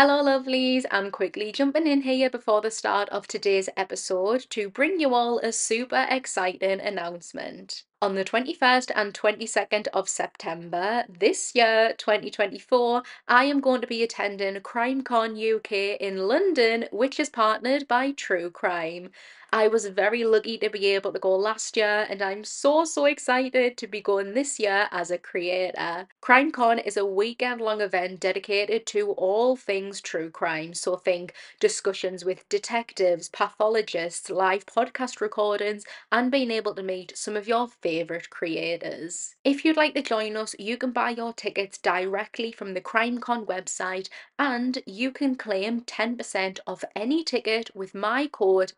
Hello, lovelies. I'm quickly jumping in here before the start of today's episode to bring you all a super exciting announcement. On the 21st and 22nd of September this year, 2024, I am going to be attending CrimeCon UK in London, which is partnered by True Crime. I was very lucky to be able to go last year, and I'm so, so excited to be going this year as a creator. CrimeCon is a weekend long event dedicated to all things true crime. So, think discussions with detectives, pathologists, live podcast recordings, and being able to meet some of your favourite creators. If you'd like to join us, you can buy your tickets directly from the CrimeCon website and you can claim 10% off any ticket with my code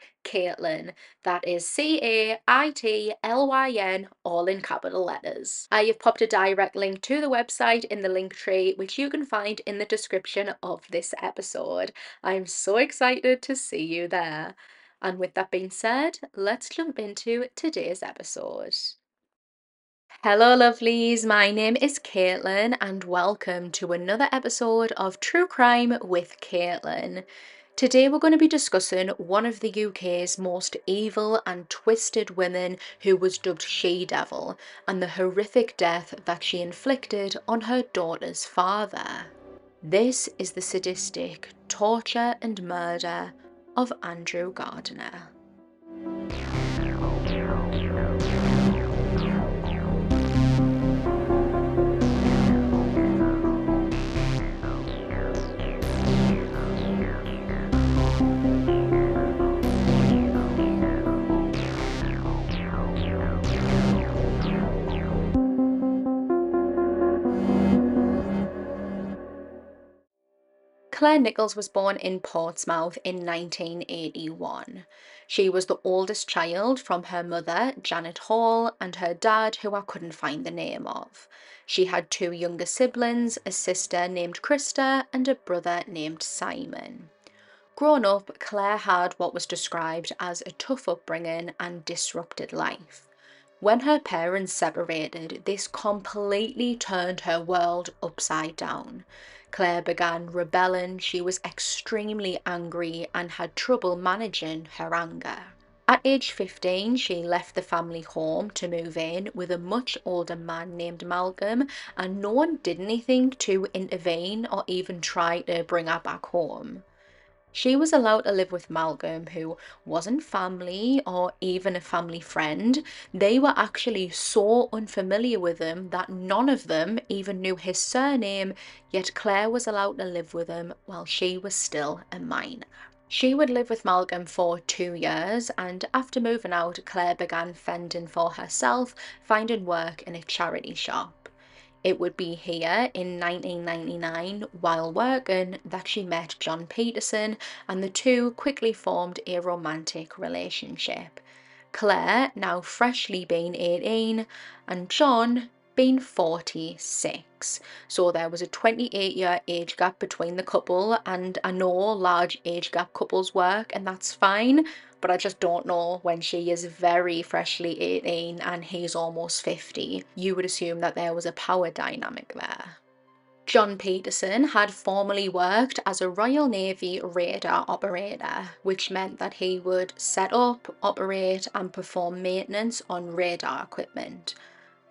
Caitlyn. That is C A I T L Y N, all in capital letters. I have popped a direct link to the website in the Linktree, which you can find in the description of this episode. I'm so excited to see you there. And with that being said, let's jump into today's episode. Hello, lovelies. My name is Caitlyn, and welcome to another episode of True Crime with Caitlyn. Today, we're going to be discussing one of the UK's most evil and twisted women who was dubbed She Devil and the horrific death that she inflicted on her daughter's father. This is the sadistic torture and murder of Andrew Gardner. Claire Nichols was born in Portsmouth in 1981. She was the oldest child from her mother, Janet Hall, and her dad, who I couldn't find the name of. She had two younger siblings, a sister named Krista and a brother named Simon. Grown up, Claire had what was described as a tough upbringing and disrupted life. When her parents separated, this completely turned her world upside down. Claire began rebelling, she was extremely angry and had trouble managing her anger. At age 15, she left the family home to move in with a much older man named Malcolm, and no one did anything to intervene or even try to bring her back home. She was allowed to live with Malcolm, who wasn't family or even a family friend. They were actually so unfamiliar with him that none of them even knew his surname, yet Claire was allowed to live with him while she was still a minor. She would live with Malcolm for two years, and after moving out, Claire began fending for herself, finding work in a charity shop. It would be here in 1999, while working, that she met John Peterson, and the two quickly formed a romantic relationship. Claire, now freshly being 18, and John, been 46. So there was a 28 year age gap between the couple, and I know large age gap couples work, and that's fine but I just don't know when she is very freshly 18 and he's almost 50. You would assume that there was a power dynamic there. John Peterson had formerly worked as a Royal Navy radar operator, which meant that he would set up, operate, and perform maintenance on radar equipment.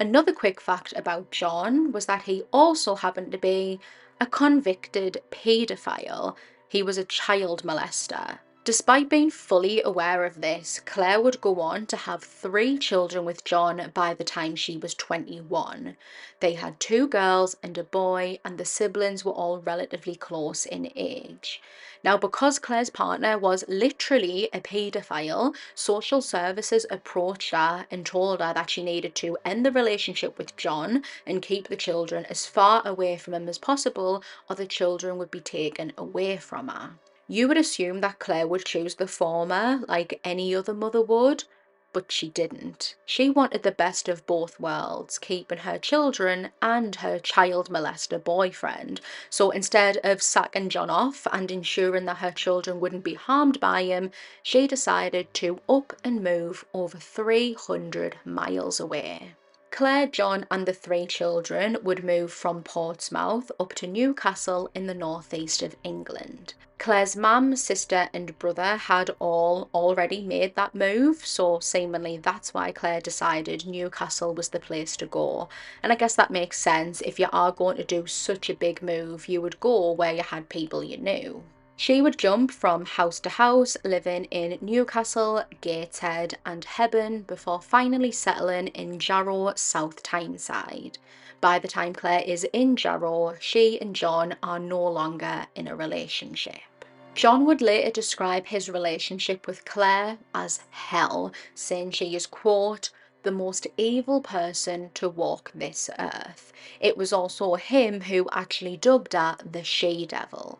Another quick fact about John was that he also happened to be a convicted paedophile. He was a child molester. Despite being fully aware of this, Claire would go on to have three children with John by the time she was 21. They had two girls and a boy, and the siblings were all relatively close in age. Now, because Claire's partner was literally a paedophile, social services approached her and told her that she needed to end the relationship with John and keep the children as far away from him as possible, or the children would be taken away from her. You would assume that Claire would choose the former, like any other mother would, but she didn't. She wanted the best of both worlds, keeping her children and her child molester boyfriend. So instead of sacking John off and ensuring that her children wouldn't be harmed by him, she decided to up and move over 300 miles away. Claire, John, and the three children would move from Portsmouth up to Newcastle in the northeast of England. Claire's mum, sister, and brother had all already made that move, so seemingly that's why Claire decided Newcastle was the place to go. And I guess that makes sense. If you are going to do such a big move, you would go where you had people you knew. She would jump from house to house, living in Newcastle, Gateshead, and Hebburn before finally settling in Jarrow, South Tyneside. By the time Claire is in Jarrow, she and John are no longer in a relationship. John would later describe his relationship with Claire as hell, saying she is, quote, the most evil person to walk this earth. It was also him who actually dubbed her the she devil.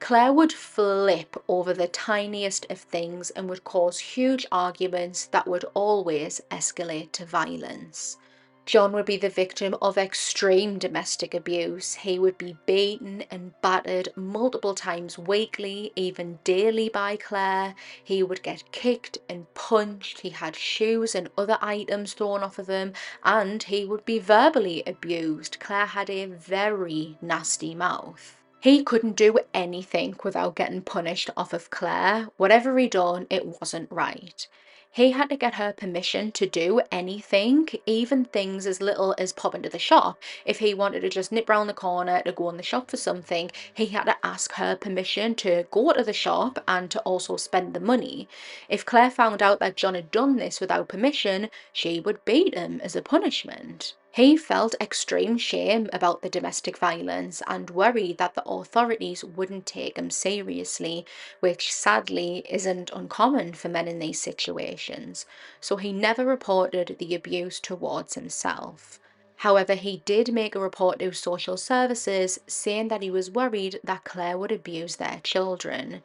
Claire would flip over the tiniest of things and would cause huge arguments that would always escalate to violence. John would be the victim of extreme domestic abuse. He would be beaten and battered multiple times weekly, even daily by Claire. He would get kicked and punched. He had shoes and other items thrown off of him, and he would be verbally abused. Claire had a very nasty mouth. He couldn't do anything without getting punished off of Claire. Whatever he'd done, it wasn't right. He had to get her permission to do anything, even things as little as pop into the shop. If he wanted to just nip round the corner to go in the shop for something, he had to ask her permission to go to the shop and to also spend the money. If Claire found out that John had done this without permission, she would beat him as a punishment. He felt extreme shame about the domestic violence and worried that the authorities wouldn't take him seriously, which sadly isn't uncommon for men in these situations, so he never reported the abuse towards himself. However, he did make a report to social services saying that he was worried that Claire would abuse their children.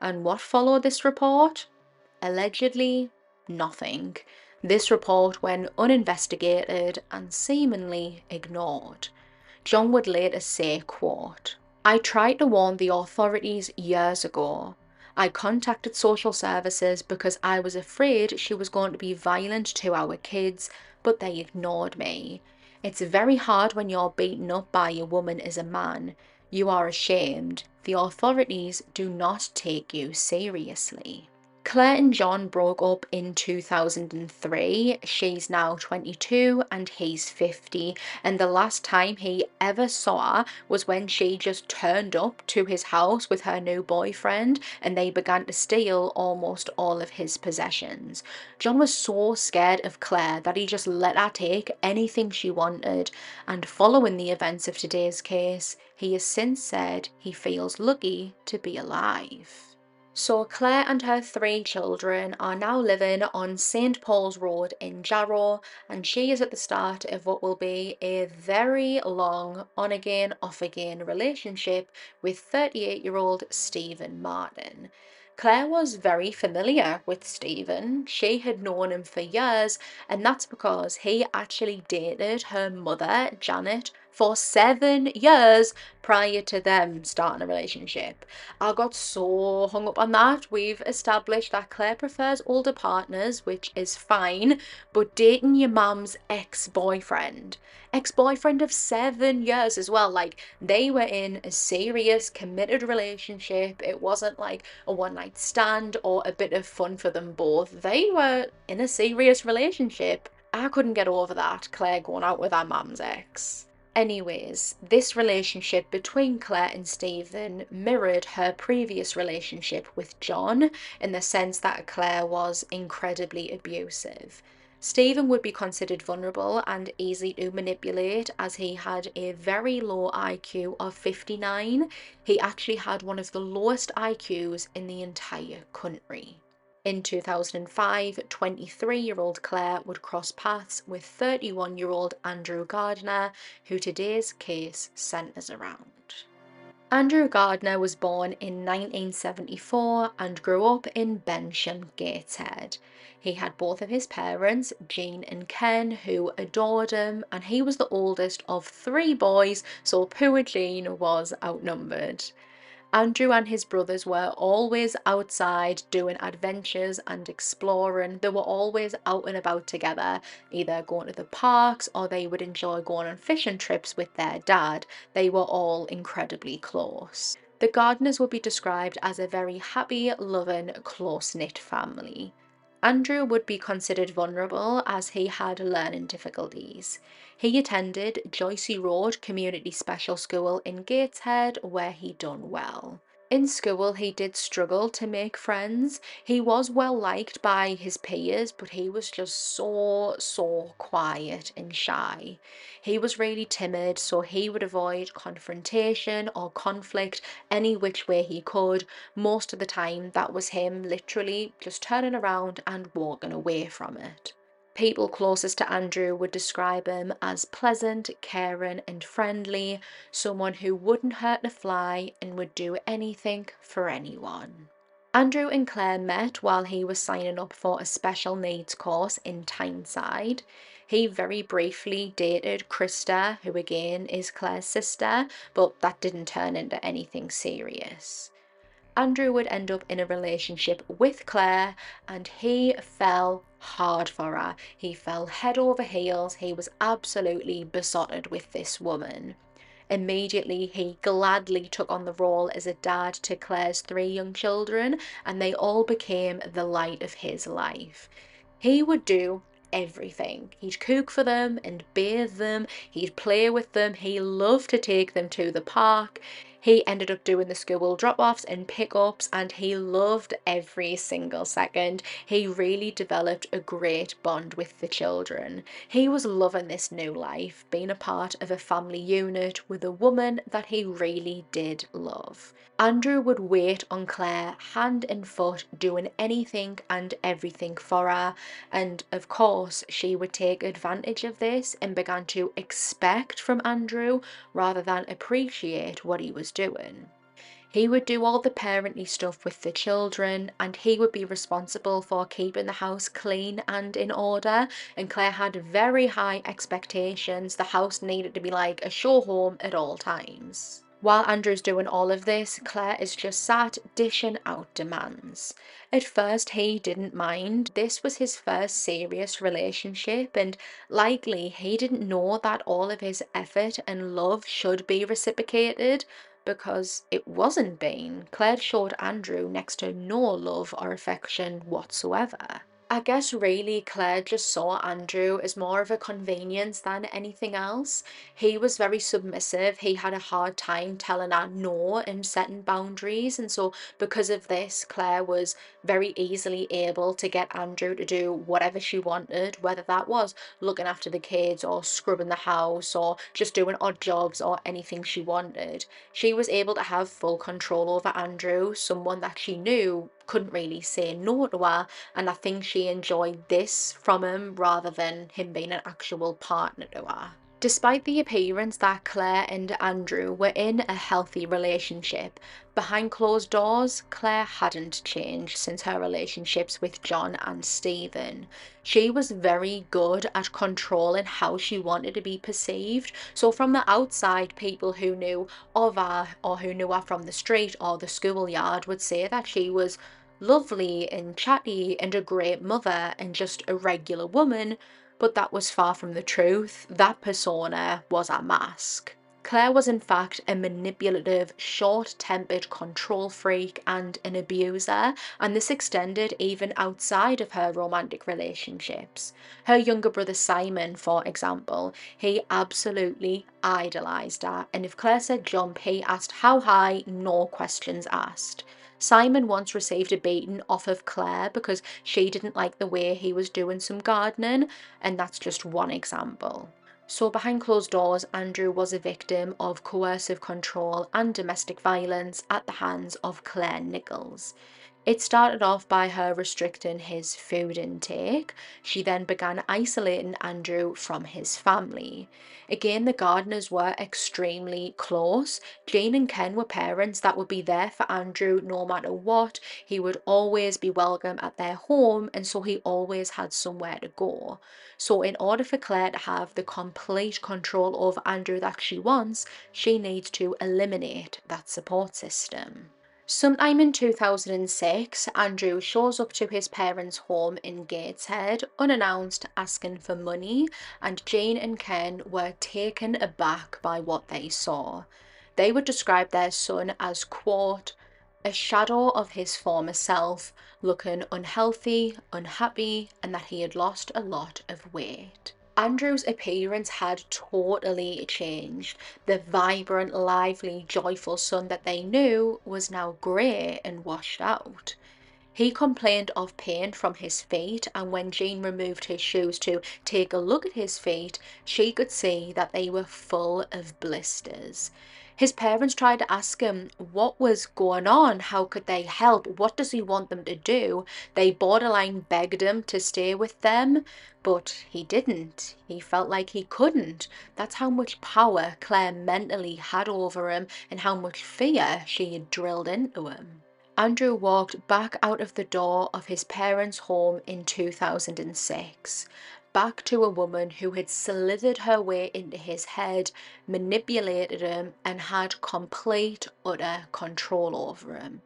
And what followed this report? Allegedly, nothing. This report went uninvestigated and seemingly ignored. John would later say, quote, I tried to warn the authorities years ago. I contacted social services because I was afraid she was going to be violent to our kids, but they ignored me. It's very hard when you're beaten up by a woman as a man. You are ashamed. The authorities do not take you seriously. Claire and John broke up in 2003. She's now 22 and he's 50. And the last time he ever saw her was when she just turned up to his house with her new boyfriend and they began to steal almost all of his possessions. John was so scared of Claire that he just let her take anything she wanted. And following the events of today's case, he has since said he feels lucky to be alive. So Claire and her three children are now living on St Paul's Road in Jarrow and she is at the start of what will be a very long on again off again relationship with 38 year old Stephen Martin. Claire was very familiar with Stephen. She had known him for years, and that's because he actually dated her mother, Janet, for seven years prior to them starting a relationship. I got so hung up on that. We've established that Claire prefers older partners, which is fine, but dating your mum's ex boyfriend, ex boyfriend of seven years as well, like they were in a serious, committed relationship. It wasn't like a one night stand or a bit of fun for them both. They were in a serious relationship. I couldn't get over that, Claire going out with her mum's ex. Anyways, this relationship between Claire and Stephen mirrored her previous relationship with John in the sense that Claire was incredibly abusive. Stephen would be considered vulnerable and easy to manipulate as he had a very low IQ of 59. He actually had one of the lowest IQs in the entire country. In 2005, 23 year old Claire would cross paths with 31 year old Andrew Gardner, who today's case centres around. Andrew Gardner was born in 1974 and grew up in Bensham, Gateshead. He had both of his parents, Jean and Ken, who adored him, and he was the oldest of three boys, so poor Jean was outnumbered. Andrew and his brothers were always outside doing adventures and exploring. They were always out and about together, either going to the parks or they would enjoy going on fishing trips with their dad. They were all incredibly close. The Gardeners would be described as a very happy, loving, close knit family. Andrew would be considered vulnerable as he had learning difficulties. He attended Joicey Road Community Special School in Gateshead where he done well. In school, he did struggle to make friends. He was well liked by his peers, but he was just so, so quiet and shy. He was really timid, so he would avoid confrontation or conflict any which way he could. Most of the time, that was him literally just turning around and walking away from it. People closest to Andrew would describe him as pleasant, caring, and friendly, someone who wouldn't hurt a fly and would do anything for anyone. Andrew and Claire met while he was signing up for a special needs course in Tyneside. He very briefly dated Krista, who again is Claire's sister, but that didn't turn into anything serious. Andrew would end up in a relationship with Claire and he fell hard for her. He fell head over heels. He was absolutely besotted with this woman. Immediately, he gladly took on the role as a dad to Claire's three young children, and they all became the light of his life. He would do everything. He'd cook for them and bathe them, he'd play with them, he loved to take them to the park. He ended up doing the school drop offs and pickups, and he loved every single second. He really developed a great bond with the children. He was loving this new life, being a part of a family unit with a woman that he really did love. Andrew would wait on Claire hand and foot, doing anything and everything for her, and of course, she would take advantage of this and began to expect from Andrew rather than appreciate what he was doing. He would do all the parently stuff with the children and he would be responsible for keeping the house clean and in order. And Claire had very high expectations. The house needed to be like a show home at all times. While Andrew's doing all of this, Claire is just sat dishing out demands. At first, he didn't mind. This was his first serious relationship, and likely he didn't know that all of his effort and love should be reciprocated because it wasn't being. Claire showed Andrew next to no love or affection whatsoever. I guess really Claire just saw Andrew as more of a convenience than anything else. He was very submissive. He had a hard time telling her no and setting boundaries. And so, because of this, Claire was very easily able to get Andrew to do whatever she wanted, whether that was looking after the kids or scrubbing the house or just doing odd jobs or anything she wanted. She was able to have full control over Andrew, someone that she knew couldn't really say no to her and I think she enjoyed this from him rather than him being an actual partner to her. Despite the appearance that Claire and Andrew were in a healthy relationship, behind closed doors, Claire hadn't changed since her relationships with John and Stephen. She was very good at controlling how she wanted to be perceived. So, from the outside, people who knew of her or who knew her from the street or the schoolyard would say that she was lovely and chatty and a great mother and just a regular woman but that was far from the truth. That persona was a mask. Claire was in fact a manipulative, short tempered control freak and an abuser, and this extended even outside of her romantic relationships. Her younger brother Simon, for example, he absolutely idolised her, and if Claire said jump, he asked how high, no questions asked. Simon once received a beating off of Claire because she didn't like the way he was doing some gardening, and that's just one example. So, behind closed doors, Andrew was a victim of coercive control and domestic violence at the hands of Claire Nichols. It started off by her restricting his food intake. She then began isolating Andrew from his family. Again, the gardeners were extremely close. Jane and Ken were parents that would be there for Andrew no matter what. He would always be welcome at their home, and so he always had somewhere to go. So, in order for Claire to have the complete control over Andrew that she wants, she needs to eliminate that support system. Sometime in 2006, Andrew shows up to his parents' home in Gateshead unannounced, asking for money, and Jane and Ken were taken aback by what they saw. They would describe their son as, quote, a shadow of his former self, looking unhealthy, unhappy, and that he had lost a lot of weight. Andrew's appearance had totally changed. The vibrant, lively, joyful son that they knew was now grey and washed out. He complained of pain from his feet, and when Jane removed his shoes to take a look at his feet, she could see that they were full of blisters. His parents tried to ask him what was going on, how could they help, what does he want them to do. They borderline begged him to stay with them, but he didn't. He felt like he couldn't. That's how much power Claire mentally had over him and how much fear she had drilled into him. Andrew walked back out of the door of his parents' home in 2006 back to a woman who had slithered her way into his head, manipulated him, and had complete, utter control over him.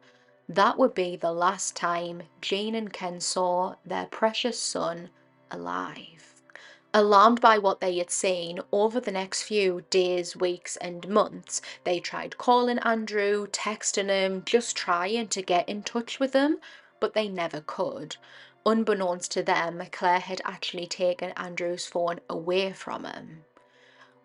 That would be the last time Jane and Ken saw their precious son alive. Alarmed by what they had seen, over the next few days, weeks, and months, they tried calling Andrew, texting him, just trying to get in touch with him, but they never could. Unbeknownst to them, Claire had actually taken Andrew's phone away from him.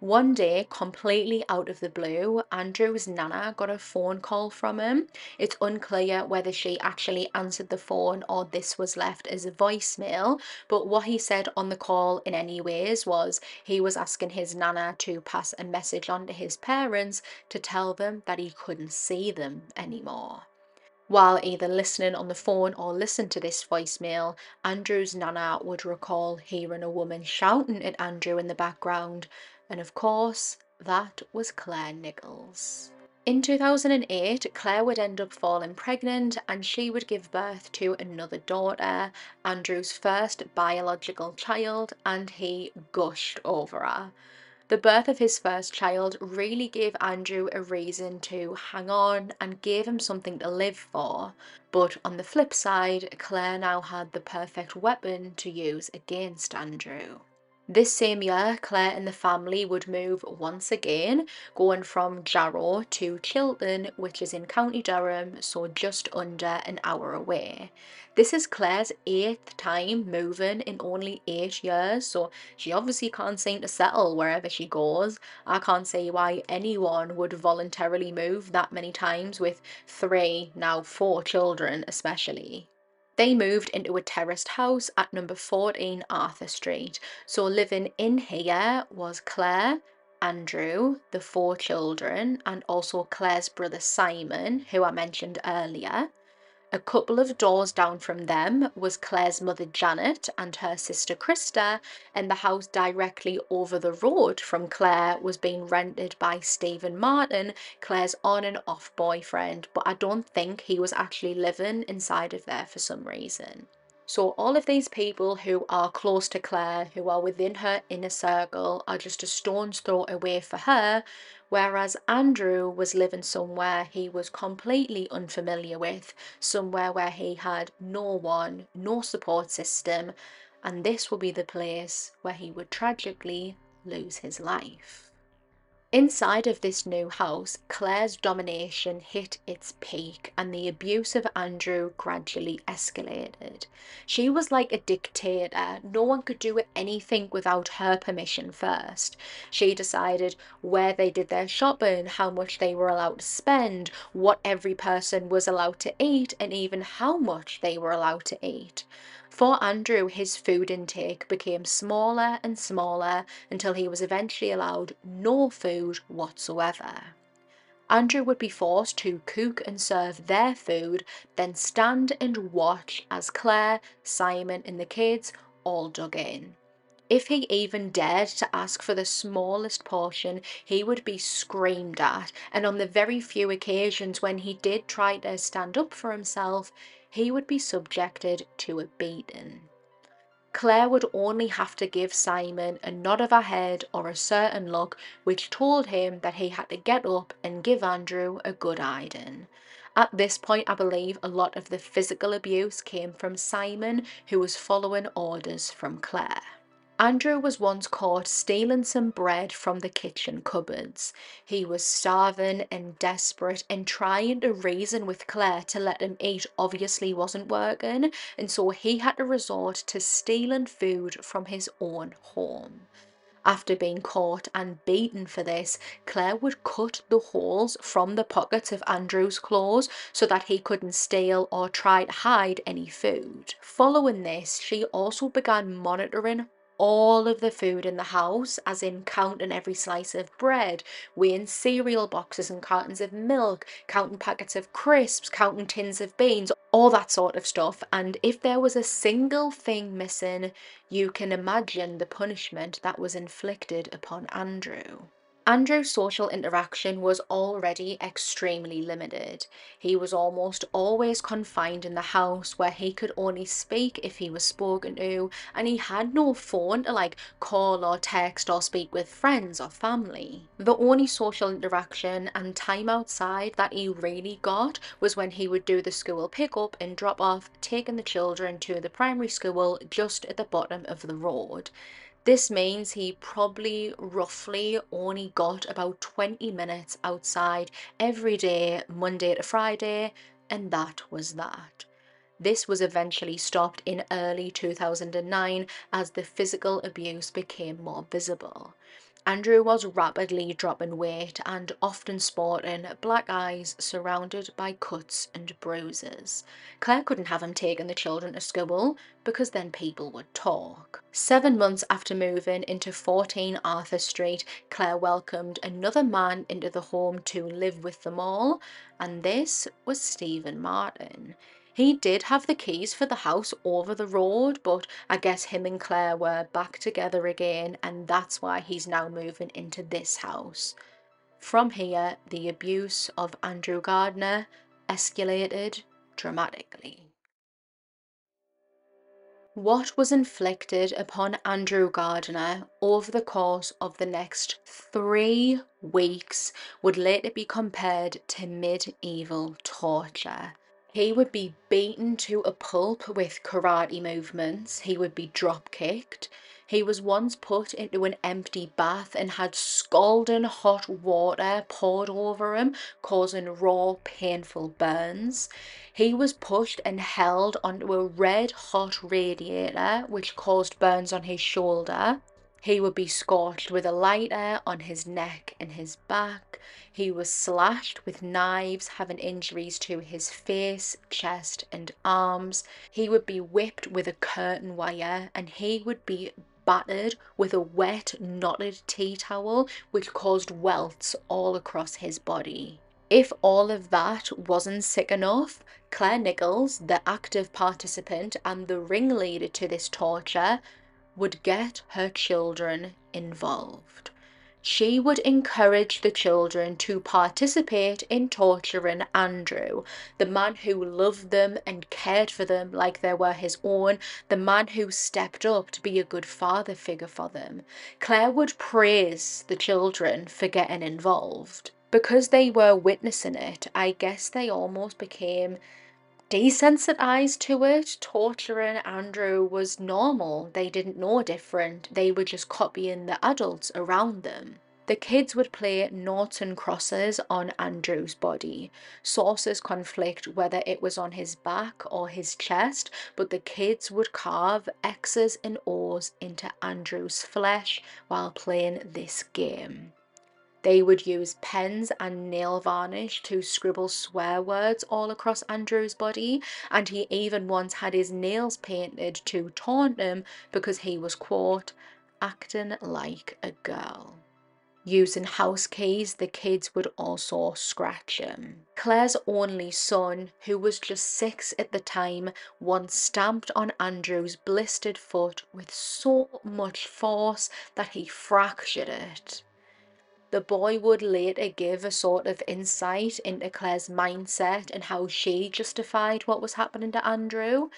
One day, completely out of the blue, Andrew's nana got a phone call from him. It's unclear whether she actually answered the phone or this was left as a voicemail, but what he said on the call, in any ways, was he was asking his nana to pass a message on to his parents to tell them that he couldn't see them anymore. While either listening on the phone or listening to this voicemail, Andrew's nana would recall hearing a woman shouting at Andrew in the background, and of course, that was Claire Nichols. In 2008, Claire would end up falling pregnant and she would give birth to another daughter, Andrew's first biological child, and he gushed over her. The birth of his first child really gave Andrew a reason to hang on and gave him something to live for. But on the flip side, Claire now had the perfect weapon to use against Andrew. This same year, Claire and the family would move once again, going from Jarrow to Chilton, which is in County Durham, so just under an hour away. This is Claire's eighth time moving in only eight years, so she obviously can't seem to settle wherever she goes. I can't see why anyone would voluntarily move that many times with three, now four children, especially. They moved into a terraced house at number 14 Arthur Street. So living in here was Claire, Andrew, the four children, and also Claire's brother Simon, who I mentioned earlier. A couple of doors down from them was Claire's mother Janet and her sister Krista, and the house directly over the road from Claire was being rented by Stephen Martin, Claire's on and off boyfriend, but I don't think he was actually living inside of there for some reason. So, all of these people who are close to Claire, who are within her inner circle, are just a stone's throw away for her, whereas Andrew was living somewhere he was completely unfamiliar with, somewhere where he had no one, no support system, and this will be the place where he would tragically lose his life. Inside of this new house, Claire's domination hit its peak and the abuse of Andrew gradually escalated. She was like a dictator. No one could do anything without her permission first. She decided where they did their shopping, how much they were allowed to spend, what every person was allowed to eat, and even how much they were allowed to eat. For Andrew, his food intake became smaller and smaller until he was eventually allowed no food whatsoever. Andrew would be forced to cook and serve their food, then stand and watch as Claire, Simon, and the kids all dug in. If he even dared to ask for the smallest portion, he would be screamed at, and on the very few occasions when he did try to stand up for himself, he would be subjected to a beating. Claire would only have to give Simon a nod of her head or a certain look which told him that he had to get up and give Andrew a good hiding. At this point, I believe a lot of the physical abuse came from Simon, who was following orders from Claire. Andrew was once caught stealing some bread from the kitchen cupboards. He was starving and desperate and trying to reason with Claire to let him eat obviously wasn't working, and so he had to resort to stealing food from his own home. After being caught and beaten for this, Claire would cut the holes from the pockets of Andrew's clothes so that he couldn't steal or try to hide any food. Following this, she also began monitoring all of the food in the house, as in counting every slice of bread, weighing cereal boxes and cartons of milk, counting packets of crisps, counting tins of beans, all that sort of stuff. And if there was a single thing missing, you can imagine the punishment that was inflicted upon Andrew. Andrew's social interaction was already extremely limited. He was almost always confined in the house where he could only speak if he was spoken to, and he had no phone to like call or text or speak with friends or family. The only social interaction and time outside that he really got was when he would do the school pick up and drop off, taking the children to the primary school just at the bottom of the road. This means he probably roughly only got about 20 minutes outside every day, Monday to Friday, and that was that. This was eventually stopped in early 2009 as the physical abuse became more visible. Andrew was rapidly dropping weight and often sporting black eyes surrounded by cuts and bruises. Claire couldn't have him taking the children to school because then people would talk. Seven months after moving into 14 Arthur Street, Claire welcomed another man into the home to live with them all, and this was Stephen Martin. He did have the keys for the house over the road, but I guess him and Claire were back together again, and that's why he's now moving into this house. From here, the abuse of Andrew Gardner escalated dramatically. What was inflicted upon Andrew Gardner over the course of the next three weeks would later be compared to medieval torture. He would be beaten to a pulp with karate movements. He would be drop kicked. He was once put into an empty bath and had scalding hot water poured over him, causing raw, painful burns. He was pushed and held onto a red hot radiator, which caused burns on his shoulder. He would be scorched with a lighter on his neck and his back. He was slashed with knives, having injuries to his face, chest, and arms. He would be whipped with a curtain wire, and he would be battered with a wet, knotted tea towel, which caused welts all across his body. If all of that wasn't sick enough, Claire Nichols, the active participant and the ringleader to this torture, would get her children involved. She would encourage the children to participate in torturing Andrew, the man who loved them and cared for them like they were his own, the man who stepped up to be a good father figure for them. Claire would praise the children for getting involved. Because they were witnessing it, I guess they almost became desensitized to it. Torturing Andrew was normal. They didn't know different. They were just copying the adults around them. The kids would play and crosses on Andrew's body. Sources conflict whether it was on his back or his chest, but the kids would carve X's and O's into Andrew's flesh while playing this game. They would use pens and nail varnish to scribble swear words all across Andrew's body, and he even once had his nails painted to taunt him because he was, quote, acting like a girl. Using house keys, the kids would also scratch him. Claire's only son, who was just six at the time, once stamped on Andrew's blistered foot with so much force that he fractured it. The boy would later give a sort of insight into Claire's mindset and how she justified what was happening to Andrew.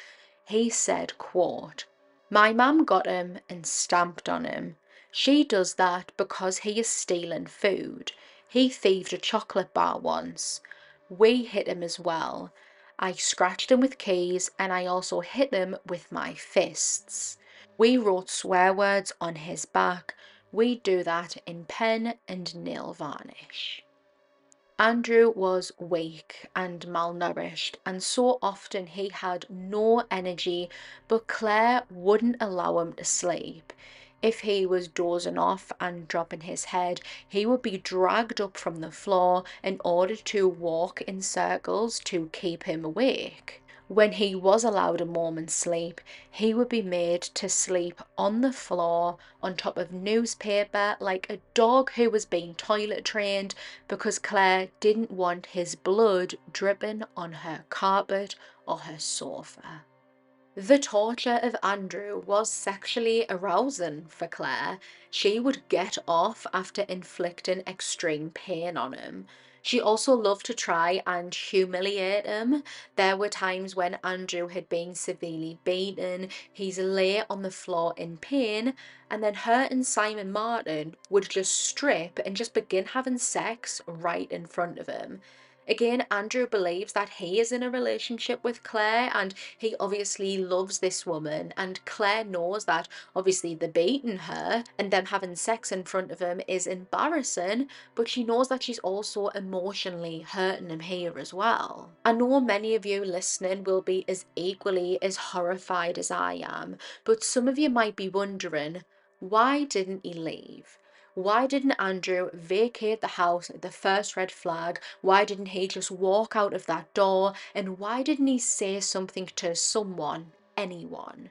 He said, quote, My mum got him and stamped on him. She does that because he is stealing food. He thieved a chocolate bar once. We hit him as well. I scratched him with keys and I also hit him with my fists. We wrote swear words on his back. We do that in pen and nail varnish. Andrew was weak and malnourished, and so often he had no energy, but Claire wouldn't allow him to sleep. If he was dozing off and dropping his head, he would be dragged up from the floor in order to walk in circles to keep him awake. When he was allowed a moment's sleep, he would be made to sleep on the floor on top of newspaper like a dog who was being toilet trained because Claire didn't want his blood dripping on her carpet or her sofa. The torture of Andrew was sexually arousing for Claire. She would get off after inflicting extreme pain on him. She also loved to try and humiliate him. There were times when Andrew had been severely beaten, he's lay on the floor in pain, and then her and Simon Martin would just strip and just begin having sex right in front of him. Again, Andrew believes that he is in a relationship with Claire and he obviously loves this woman. And Claire knows that obviously the beating her and them having sex in front of him is embarrassing, but she knows that she's also emotionally hurting him here as well. I know many of you listening will be as equally as horrified as I am, but some of you might be wondering why didn't he leave? Why didn't Andrew vacate the house at the first red flag? Why didn't he just walk out of that door? And why didn't he say something to someone, anyone?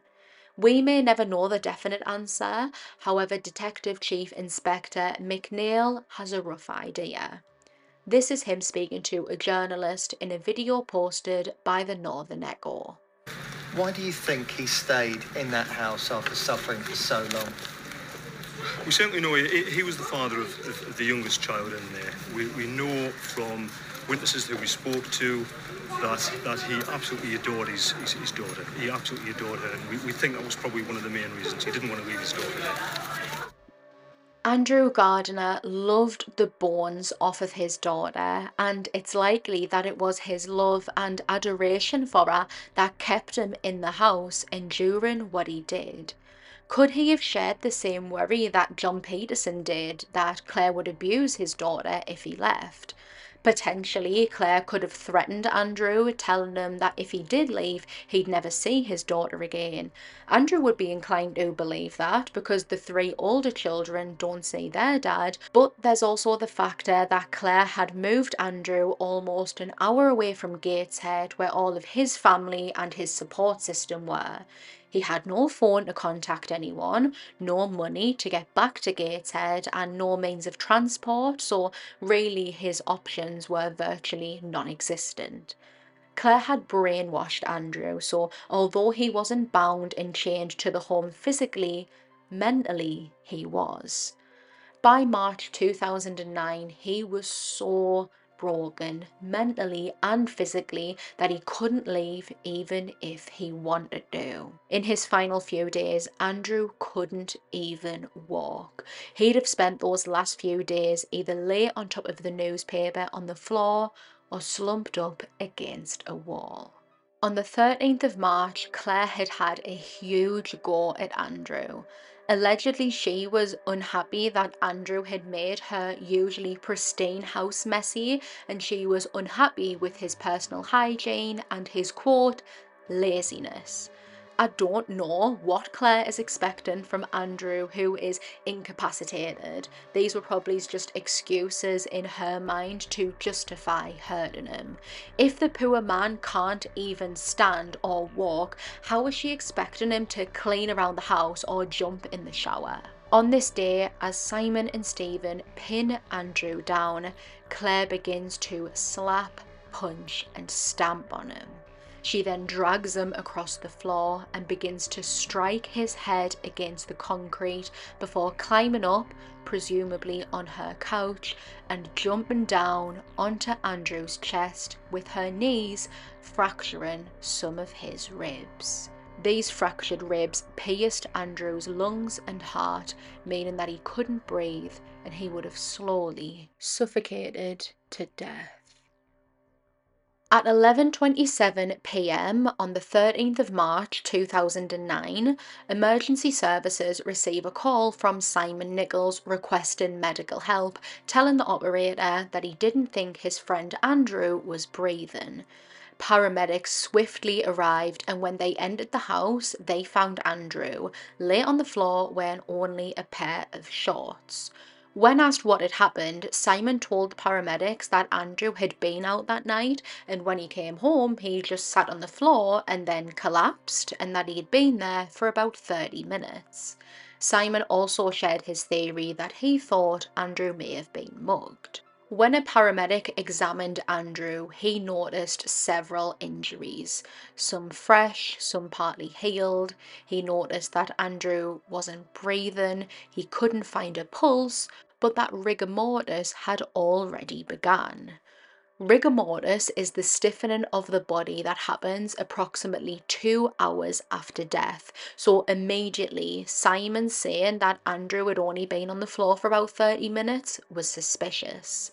We may never know the definite answer, however, Detective Chief Inspector McNeil has a rough idea. This is him speaking to a journalist in a video posted by the Northern Echo. Why do you think he stayed in that house after suffering for so long? We certainly know he, he was the father of, of, the youngest child in there. We, we know from witnesses that we spoke to that, that he absolutely adored his, his, his daughter. He absolutely adored her, and we, we think that was probably one of the main reasons. He didn't want to leave his daughter. Andrew Gardner loved the bones off of his daughter, and it's likely that it was his love and adoration for her that kept him in the house enduring what he did. Could he have shared the same worry that John Peterson did that Claire would abuse his daughter if he left? Potentially, Claire could have threatened Andrew, telling him that if he did leave, he'd never see his daughter again. Andrew would be inclined to believe that because the three older children don't see their dad, but there's also the factor that Claire had moved Andrew almost an hour away from Gateshead, where all of his family and his support system were. He had no phone to contact anyone, no money to get back to Gateshead, and no means of transport, so really his options were virtually non existent. Claire had brainwashed Andrew, so although he wasn't bound and chained to the home physically, mentally he was. By March 2009, he was so broken mentally and physically that he couldn't leave even if he wanted to. In his final few days, Andrew couldn't even walk. He'd have spent those last few days either lay on top of the newspaper on the floor or slumped up against a wall. On the 13th of March, Claire had had a huge go at Andrew. Allegedly, she was unhappy that Andrew had made her usually pristine house messy, and she was unhappy with his personal hygiene and his quote, laziness. I don't know what Claire is expecting from Andrew, who is incapacitated. These were probably just excuses in her mind to justify hurting him. If the poor man can't even stand or walk, how is she expecting him to clean around the house or jump in the shower? On this day, as Simon and Stephen pin Andrew down, Claire begins to slap, punch, and stamp on him. She then drags him across the floor and begins to strike his head against the concrete before climbing up, presumably on her couch, and jumping down onto Andrew's chest with her knees, fracturing some of his ribs. These fractured ribs pierced Andrew's lungs and heart, meaning that he couldn't breathe and he would have slowly suffocated to death. At 11:27 p.m. on the 13th of March 2009, emergency services receive a call from Simon Nichols requesting medical help, telling the operator that he didn't think his friend Andrew was breathing. Paramedics swiftly arrived, and when they entered the house, they found Andrew lay on the floor wearing only a pair of shorts. When asked what had happened, Simon told paramedics that Andrew had been out that night and when he came home, he just sat on the floor and then collapsed, and that he had been there for about 30 minutes. Simon also shared his theory that he thought Andrew may have been mugged. When a paramedic examined Andrew, he noticed several injuries, some fresh, some partly healed. He noticed that Andrew wasn't breathing, he couldn't find a pulse, but that rigor mortis had already begun. Rigor mortis is the stiffening of the body that happens approximately two hours after death. So, immediately, Simon saying that Andrew had only been on the floor for about 30 minutes was suspicious.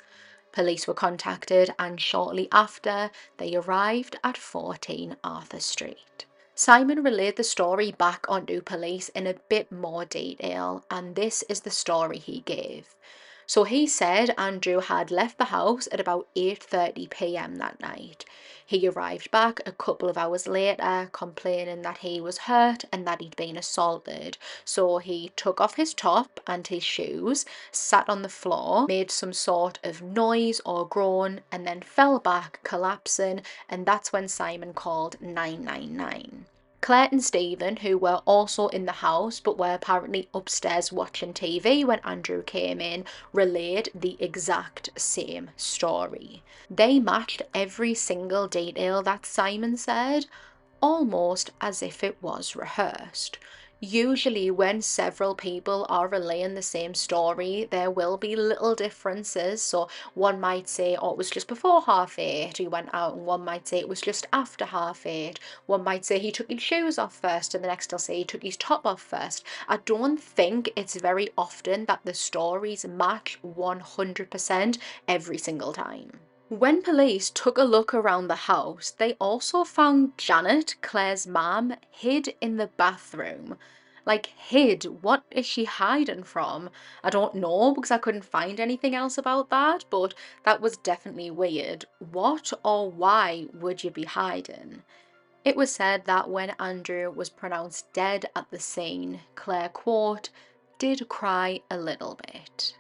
Police were contacted, and shortly after, they arrived at 14 Arthur Street. Simon relayed the story back onto police in a bit more detail, and this is the story he gave. So he said Andrew had left the house at about 8:30 p.m. that night. He arrived back a couple of hours later complaining that he was hurt and that he'd been assaulted. So he took off his top and his shoes, sat on the floor, made some sort of noise or groan and then fell back collapsing and that's when Simon called 999. Claire and Stephen, who were also in the house but were apparently upstairs watching TV when Andrew came in, relayed the exact same story. They matched every single detail that Simon said, almost as if it was rehearsed. Usually, when several people are relaying the same story, there will be little differences. So, one might say, Oh, it was just before half eight, he went out, and one might say it was just after half eight. One might say he took his shoes off first, and the next they'll say he took his top off first. I don't think it's very often that the stories match 100% every single time. When police took a look around the house, they also found Janet, Claire's mum, hid in the bathroom. Like, hid? What is she hiding from? I don't know because I couldn't find anything else about that, but that was definitely weird. What or why would you be hiding? It was said that when Andrew was pronounced dead at the scene, Claire, quote, did cry a little bit.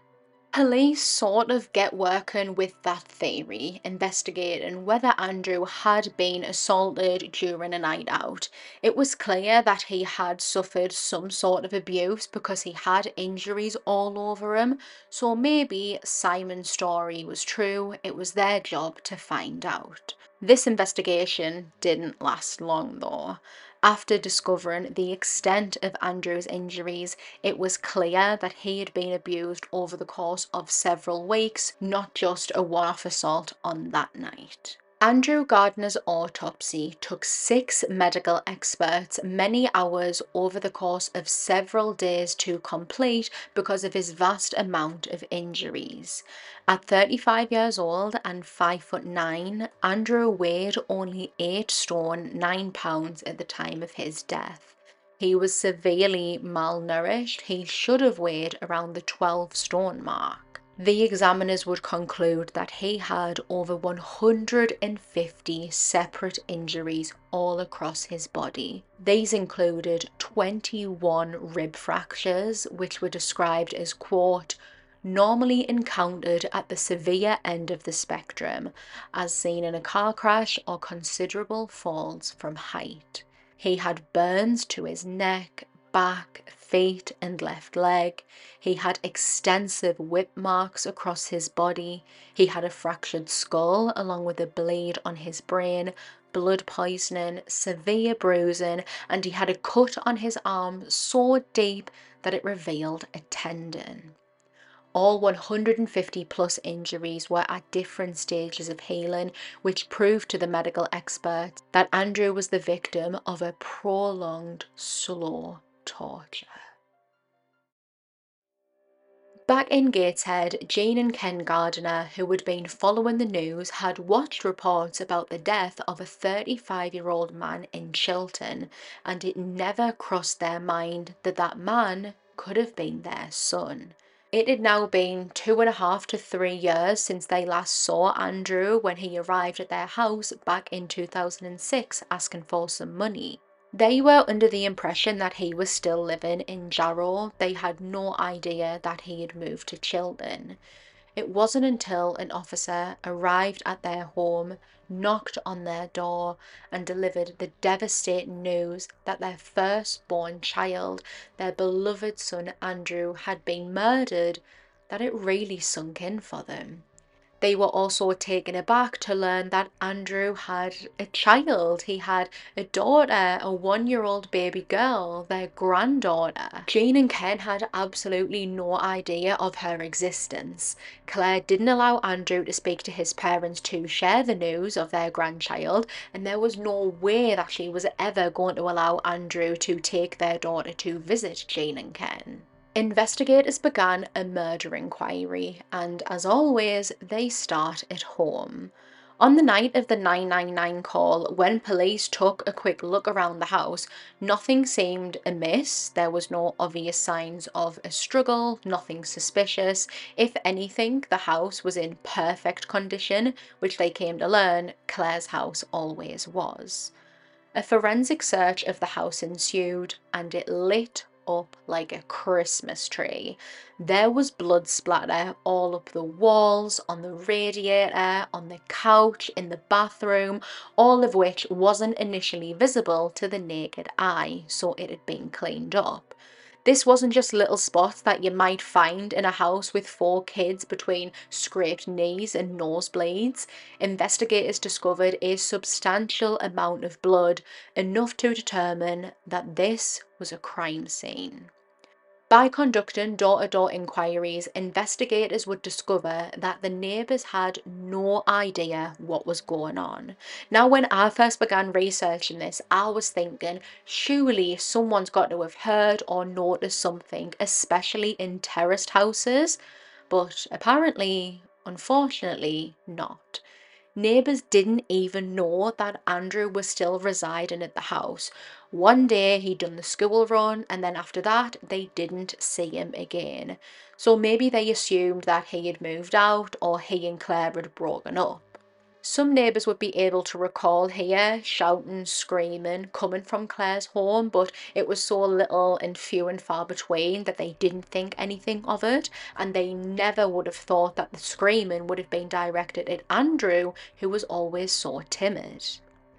Police sort of get working with that theory, investigating whether Andrew had been assaulted during a night out. It was clear that he had suffered some sort of abuse because he had injuries all over him, so maybe Simon's story was true. It was their job to find out. This investigation didn't last long though. After discovering the extent of Andrew's injuries, it was clear that he had been abused over the course of several weeks, not just a one off assault on that night. Andrew Gardner's autopsy took six medical experts many hours over the course of several days to complete because of his vast amount of injuries. At 35 years old and 5 foot 9, Andrew weighed only 8 stone 9 pounds at the time of his death. He was severely malnourished. He should have weighed around the 12 stone mark the examiners would conclude that he had over 150 separate injuries all across his body. These included 21 rib fractures, which were described as, quote, normally encountered at the severe end of the spectrum, as seen in a car crash or considerable falls from height. He had burns to his neck, back, feet, and left leg. He had extensive whip marks across his body. He had a fractured skull along with a bleed on his brain, blood poisoning, severe bruising, and he had a cut on his arm so deep that it revealed a tendon. All 150 plus injuries were at different stages of healing, which proved to the medical experts that Andrew was the victim of a prolonged, slow torture. Back in Gateshead, Jane and Ken Gardner, who had been following the news, had watched reports about the death of a 35 year old man in Chilton, and it never crossed their mind that that man could have been their son. It had now been two and a half to three years since they last saw Andrew when he arrived at their house back in 2006 asking for some money. They were under the impression that he was still living in Jarrow. They had no idea that he had moved to Chilton. It wasn't until an officer arrived at their home, knocked on their door, and delivered the devastating news that their firstborn child, their beloved son Andrew, had been murdered that it really sunk in for them. They were also taken aback to learn that Andrew had a child. He had a daughter, a one year old baby girl, their granddaughter. Jane and Ken had absolutely no idea of her existence. Claire didn't allow Andrew to speak to his parents to share the news of their grandchild, and there was no way that she was ever going to allow Andrew to take their daughter to visit Jane and Ken. Investigators began a murder inquiry, and as always, they start at home. On the night of the 999 call, when police took a quick look around the house, nothing seemed amiss. There was no obvious signs of a struggle, nothing suspicious. If anything, the house was in perfect condition, which they came to learn Claire's house always was. A forensic search of the house ensued, and it lit up like a Christmas tree. There was blood splatter all up the walls, on the radiator, on the couch, in the bathroom, all of which wasn't initially visible to the naked eye, so it had been cleaned up. This wasn't just little spots that you might find in a house with four kids between scraped knees and nosebleeds. Investigators discovered a substantial amount of blood, enough to determine that this was a crime scene. By conducting door to door inquiries, investigators would discover that the neighbours had no idea what was going on. Now, when I first began researching this, I was thinking surely someone's got to have heard or noticed something, especially in terraced houses, but apparently, unfortunately, not. Neighbours didn't even know that Andrew was still residing at the house. One day he'd done the school run, and then after that, they didn't see him again. So maybe they assumed that he had moved out or he and Claire had broken up. Some neighbours would be able to recall here shouting, screaming, coming from Claire's home, but it was so little and few and far between that they didn't think anything of it, and they never would have thought that the screaming would have been directed at Andrew, who was always so timid.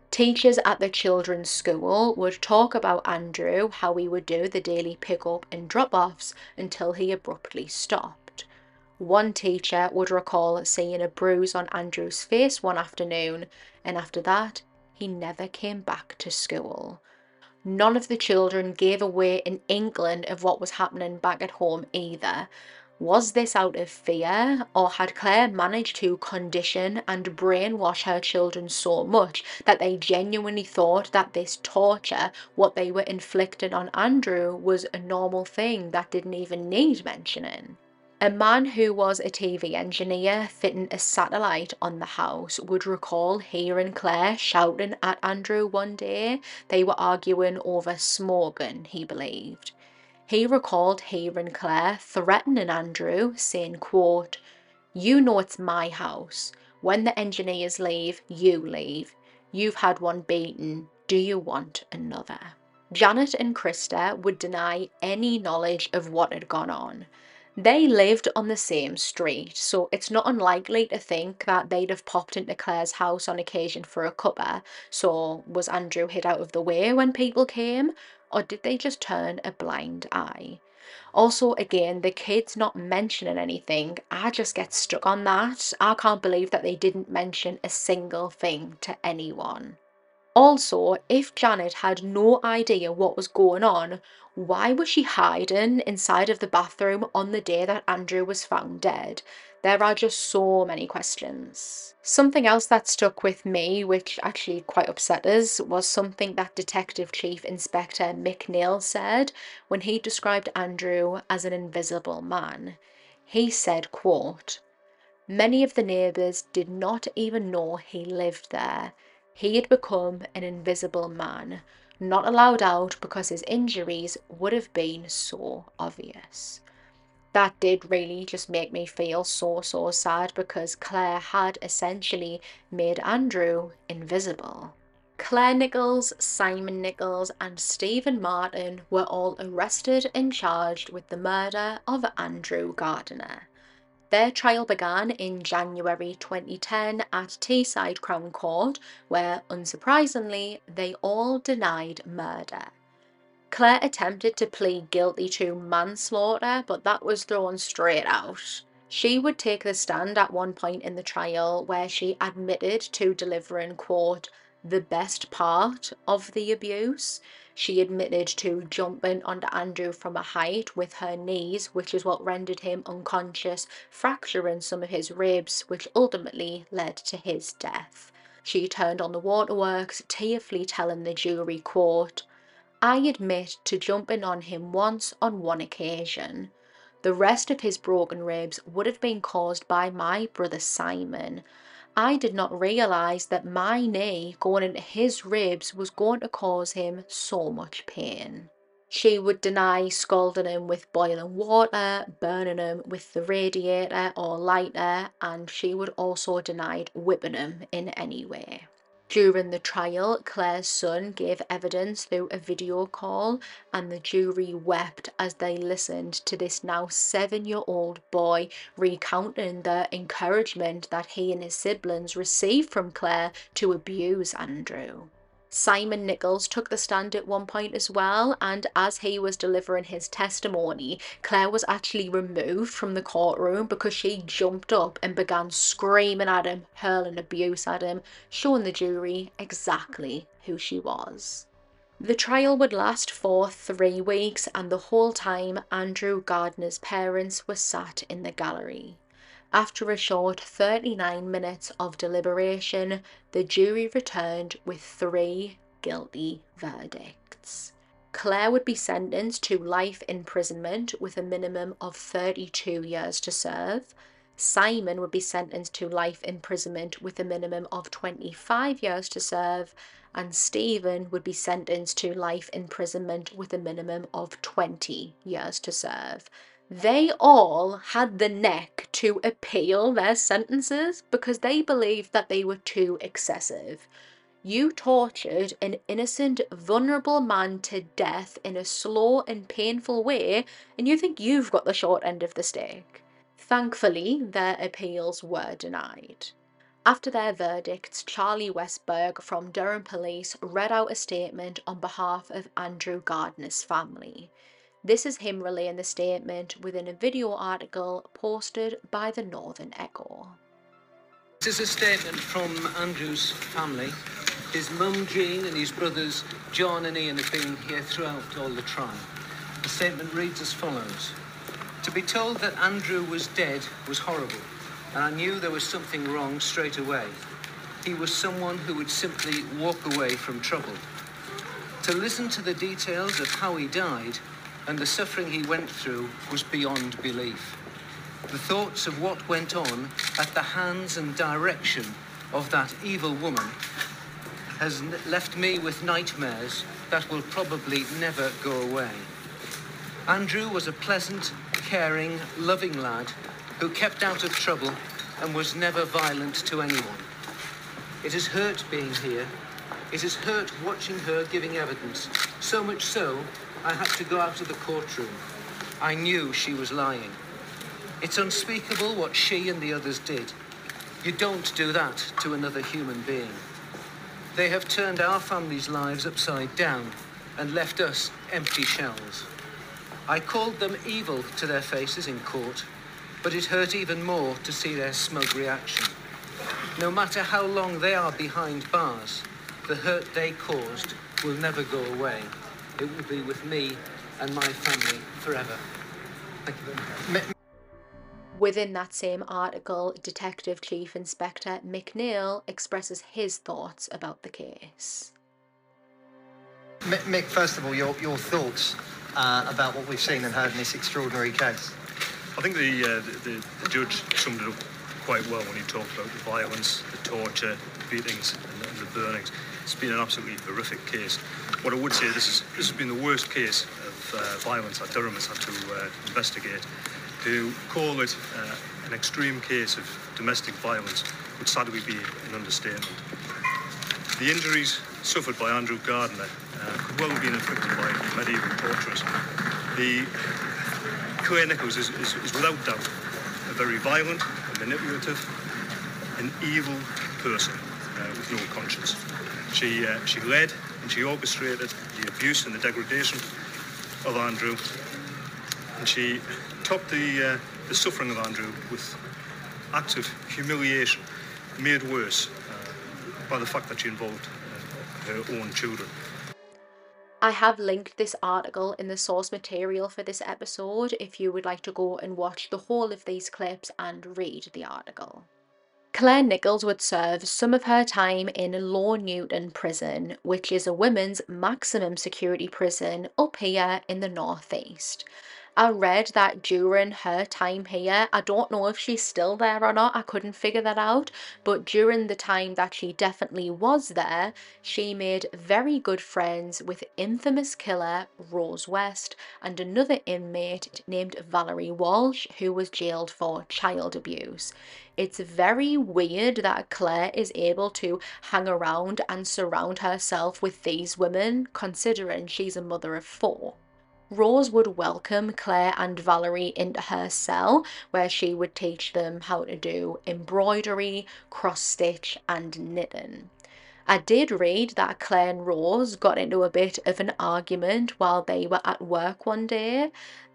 Teachers at the children's school would talk about Andrew, how he would do the daily pick up and drop offs until he abruptly stopped. One teacher would recall seeing a bruise on Andrew's face one afternoon, and after that, he never came back to school. None of the children gave away an inkling of what was happening back at home either. Was this out of fear, or had Claire managed to condition and brainwash her children so much that they genuinely thought that this torture, what they were inflicting on Andrew, was a normal thing that didn't even need mentioning? A man who was a TV engineer fitting a satellite on the house would recall hearing Claire shouting at Andrew one day. They were arguing over smoking, he believed. He recalled hearing Claire threatening Andrew, saying, quote, You know it's my house. When the engineers leave, you leave. You've had one beaten. Do you want another? Janet and Krista would deny any knowledge of what had gone on. They lived on the same street, so it's not unlikely to think that they'd have popped into Claire's house on occasion for a cuppa. So was Andrew hid out of the way when people came? or did they just turn a blind eye? Also, again, the kids not mentioning anything, I just get stuck on that. I can't believe that they didn't mention a single thing to anyone. Also, if Janet had no idea what was going on, why was she hiding inside of the bathroom on the day that Andrew was found dead? There are just so many questions. Something else that stuck with me, which actually quite upset us, was something that Detective Chief Inspector McNeil said when he described Andrew as an invisible man. He said, quote, Many of the neighbours did not even know he lived there. He had become an invisible man, not allowed out because his injuries would have been so obvious. That did really just make me feel so, so sad because Claire had essentially made Andrew invisible. Claire Nichols, Simon Nichols, and Stephen Martin were all arrested and charged with the murder of Andrew Gardner. Their trial began in January 2010 at Teesside Crown Court, where, unsurprisingly, they all denied murder. Claire attempted to plead guilty to manslaughter, but that was thrown straight out. She would take the stand at one point in the trial where she admitted to delivering, quote, the best part of the abuse. She admitted to jumping onto Andrew from a height with her knees, which is what rendered him unconscious, fracturing some of his ribs, which ultimately led to his death. She turned on the waterworks, tearfully telling the jury, court, I admit to jumping on him once on one occasion. The rest of his broken ribs would have been caused by my brother Simon. I did not realize that my knee going into his ribs was going to cause him so much pain. She would deny scalding him with boiling water, burning him with the radiator or lighter, and she would also deny whipping him in any way. During the trial, Claire's son gave evidence through a video call, and the jury wept as they listened to this now seven year old boy recounting the encouragement that he and his siblings received from Claire to abuse Andrew. Simon Nichols took the stand at one point as well, and as he was delivering his testimony, Claire was actually removed from the courtroom because she jumped up and began screaming at him, hurling abuse at him, showing the jury exactly who she was. The trial would last for three weeks, and the whole time Andrew Gardner's parents were sat in the gallery. After a short 39 minutes of deliberation, the jury returned with three guilty verdicts. Claire would be sentenced to life imprisonment with a minimum of 32 years to serve. Simon would be sentenced to life imprisonment with a minimum of 25 years to serve, and Stephen would be sentenced to life imprisonment with a minimum of 20 years to serve they all had the neck to appeal their sentences because they believed that they were too excessive. You tortured an innocent, vulnerable man to death in a slow and painful way, and you think you've got the short end of the stick. Thankfully, their appeals were denied. After their verdicts, Charlie Westberg from Durham Police read out a statement on behalf of Andrew Gardner's family. This is him relaying the statement within a video article posted by the Northern Echo. This is a statement from Andrew's family. His mum Jean and his brothers John and Ian have been here throughout all the trial. The statement reads as follows. To be told that Andrew was dead was horrible, and I knew there was something wrong straight away. He was someone who would simply walk away from trouble. To listen to the details of how he died and the suffering he went through was beyond belief. The thoughts of what went on at the hands and direction of that evil woman has left me with nightmares that will probably never go away. Andrew was a pleasant, caring, loving lad who kept out of trouble and was never violent to anyone. It has hurt being here. It has hurt watching her giving evidence, so much so I had to go out of the courtroom. I knew she was lying. It's unspeakable what she and the others did. You don't do that to another human being. They have turned our family's lives upside down. and left us empty shells. I called them evil to their faces in court, but it hurt even more to see their smug reaction. No matter how long they are behind bars, the hurt they caused will never go away. It will be with me and my family forever. Thank you very much. Within that same article, Detective Chief Inspector McNeil expresses his thoughts about the case. Mick, first of all, your, your thoughts uh, about what we've seen and heard in this extraordinary case. I think the, uh, the, the judge summed it up quite well when he talked about the violence, the torture, the beatings, and and the burnings. It's been an absolutely horrific case. What I would say, this is this has been the worst case of uh, violence that Durham has had to uh, investigate. To call it uh, an extreme case of domestic violence would sadly be an understatement. The injuries suffered by Andrew Gardner uh, could well have been inflicted by medieval torturers. The Claire Nichols is, is, is without doubt a very violent, a manipulative, an evil person uh, with no conscience. She, uh, she led and she orchestrated the abuse and the degradation of Andrew, and she topped the, uh, the suffering of Andrew with acts of humiliation made worse uh, by the fact that she involved uh, her own children. I have linked this article in the source material for this episode if you would like to go and watch the whole of these clips and read the article. Claire Nichols would serve some of her time in Low Newton Prison, which is a women's maximum security prison up here in the northeast. I read that during her time here, I don't know if she's still there or not, I couldn't figure that out, but during the time that she definitely was there, she made very good friends with infamous killer Rose West and another inmate named Valerie Walsh, who was jailed for child abuse. It's very weird that Claire is able to hang around and surround herself with these women, considering she's a mother of four. Rose would welcome Claire and Valerie into her cell where she would teach them how to do embroidery, cross stitch, and knitting. I did read that Claire and Rose got into a bit of an argument while they were at work one day.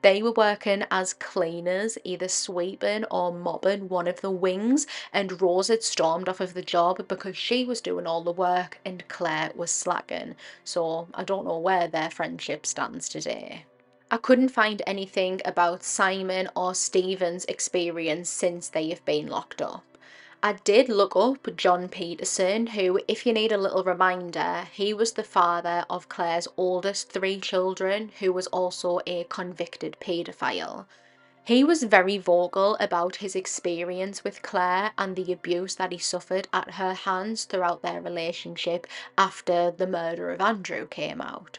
They were working as cleaners, either sweeping or mopping one of the wings, and Rose had stormed off of the job because she was doing all the work and Claire was slacking. So I don't know where their friendship stands today. I couldn't find anything about Simon or Stephen's experience since they have been locked up. I did look up John Peterson, who, if you need a little reminder, he was the father of Claire's oldest three children, who was also a convicted paedophile. He was very vocal about his experience with Claire and the abuse that he suffered at her hands throughout their relationship after the murder of Andrew came out.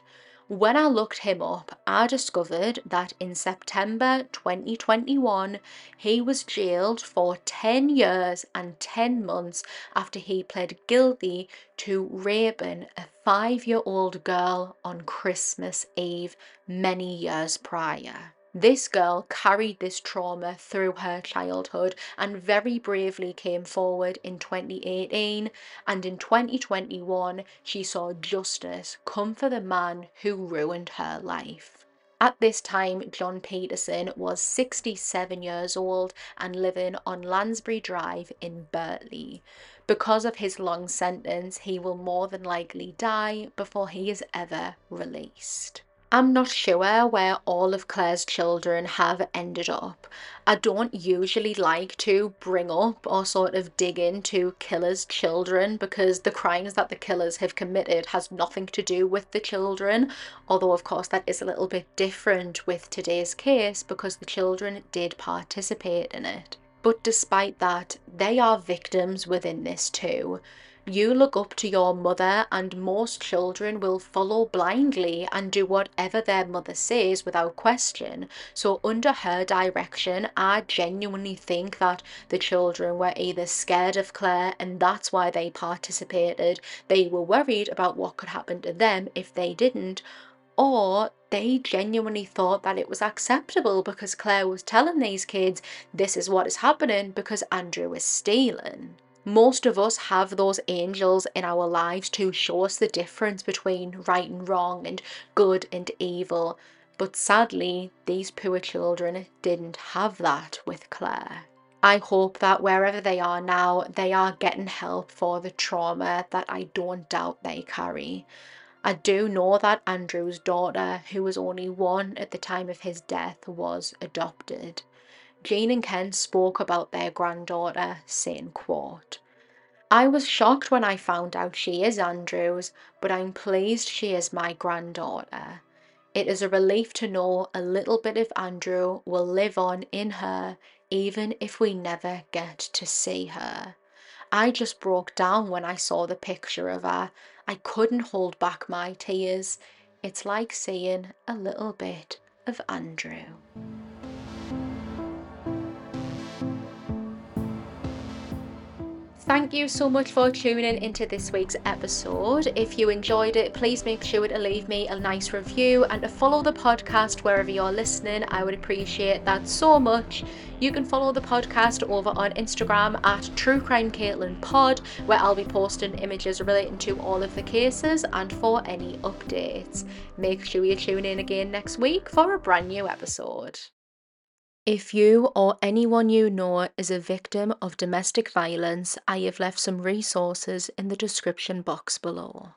When I looked him up, I discovered that in September 2021, he was jailed for 10 years and 10 months after he pled guilty to raping a five year old girl on Christmas Eve many years prior. This girl carried this trauma through her childhood and very bravely came forward in 2018 and in 2021 she saw justice come for the man who ruined her life. At this time, John Peterson was 67 years old and living on Lansbury Drive in Birtley. Because of his long sentence, he will more than likely die before he is ever released. I'm not sure where all of Claire's children have ended up. I don't usually like to bring up or sort of dig into killers' children because the crimes that the killers have committed has nothing to do with the children. Although, of course, that is a little bit different with today's case because the children did participate in it. But despite that, they are victims within this too. You look up to your mother, and most children will follow blindly and do whatever their mother says without question. So, under her direction, I genuinely think that the children were either scared of Claire and that's why they participated, they were worried about what could happen to them if they didn't, or they genuinely thought that it was acceptable because Claire was telling these kids this is what is happening because Andrew is stealing. Most of us have those angels in our lives to show us the difference between right and wrong and good and evil. But sadly, these poor children didn't have that with Claire. I hope that wherever they are now, they are getting help for the trauma that I don't doubt they carry. I do know that Andrew's daughter, who was only one at the time of his death, was adopted. Jean and Ken spoke about their granddaughter, saying, quote, I was shocked when I found out she is Andrew's, but I'm pleased she is my granddaughter. It is a relief to know a little bit of Andrew will live on in her, even if we never get to see her. I just broke down when I saw the picture of her. I couldn't hold back my tears. It's like seeing a little bit of Andrew. Thank you so much for tuning into this week's episode. If you enjoyed it, please make sure to leave me a nice review and to follow the podcast wherever you're listening. I would appreciate that so much. You can follow the podcast over on Instagram at True Crime Caitlyn Pod, where I'll be posting images relating to all of the cases and for any updates. Make sure you tune in again next week for a brand new episode. If you or anyone you know is a victim of domestic violence, I have left some resources in the description box below.